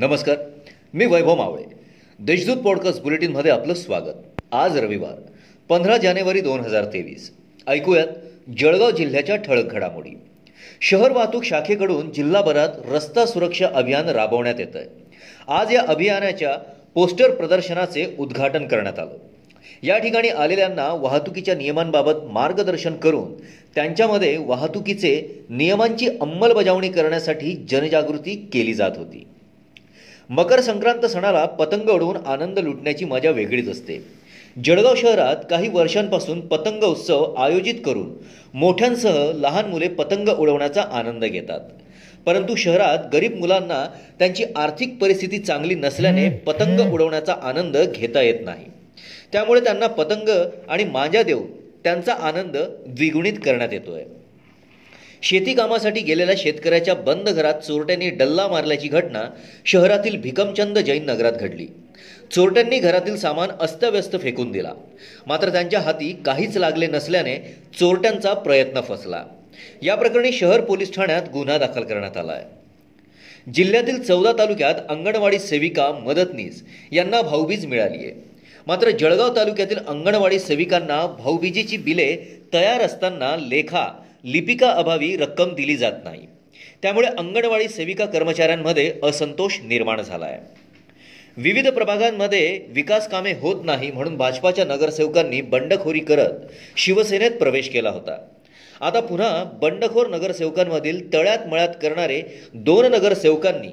नमस्कार मी वैभव मावळे. देशदूत पॉडकास्ट बुलेटिनमध्ये आपलं स्वागत. आज रविवार पंधरा जानेवारी दोन हजार तेवीस. ऐकूयात जळगाव जिल्ह्याच्या ठळक घडामोडी. शहर वाहतूक शाखेकडून जिल्हाभरात रस्ता सुरक्षा अभियान राबवण्यात येत आहे आज या अभियानाच्या पोस्टर प्रदर्शनाचे उद्घाटन करण्यात आलं. या ठिकाणी आलेल्यांना वाहतुकीच्या नियमांबाबत मार्गदर्शन करून त्यांच्यामध्ये वाहतुकीचे नियमांची अंमलबजावणी करण्यासाठी जनजागृती केली जात होती. मकर संक्रांत सणाला पतंग उडवून आनंद लुटण्याची मजा वेगळीच असते. जळगाव शहरात काही वर्षांपासून पतंग उत्सव आयोजित करून मोठ्यांसह लहान मुले पतंग उडवण्याचा आनंद घेतात. परंतु शहरात गरीब मुलांना त्यांची आर्थिक परिस्थिती चांगली नसल्याने पतंग उडवण्याचा आनंद घेता येत नाही. त्यामुळे त्यांना पतंग आणि मांजा देऊन त्यांचा आनंद द्विगुणित करण्यात येतोय. शेती कामासाठी गेलेल्या शेतकऱ्याच्या बंद घरात चोरट्यांनी डल्ला मारल्याची घटना शहरातील भिकमचंद जैन नगरात घडली. चोरट्यांनी घरातील सामान अस्तव्यस्त फेकून दिला. मात्र त्यांच्या हाती काहीच लागले नसल्याने चोरट्यांचा प्रयत्न फसला. या प्रकरणी शहर पोलीस ठाण्यात गुन्हा दाखल करण्यात आला आहे जिल्ह्यातील चौदा तालुक्यात अंगणवाडी सेविका मदतनीस यांना भाऊबीज मिळाली आहे. मात्र जळगाव तालुक्यातील अंगणवाडी सेविकांना भाऊबीजेची बिले तयार असताना लेखा लिपिका अभावी रक्कम दिली जात नाही. त्यामुळे अंगणवाडी सेविका कर्मचाऱ्यांमध्ये असंतोष निर्माण झाला आहे विविध प्रभागांमध्ये विकास कामे होत नाही म्हणून भाजपाच्या नगरसेवकांनी बंडखोरी करत शिवसेनेत प्रवेश केला होता. आता पुन्हा बंडखोर नगरसेवकांमधील तळ्यात मळ्यात करणारे दोन नगरसेवकांनी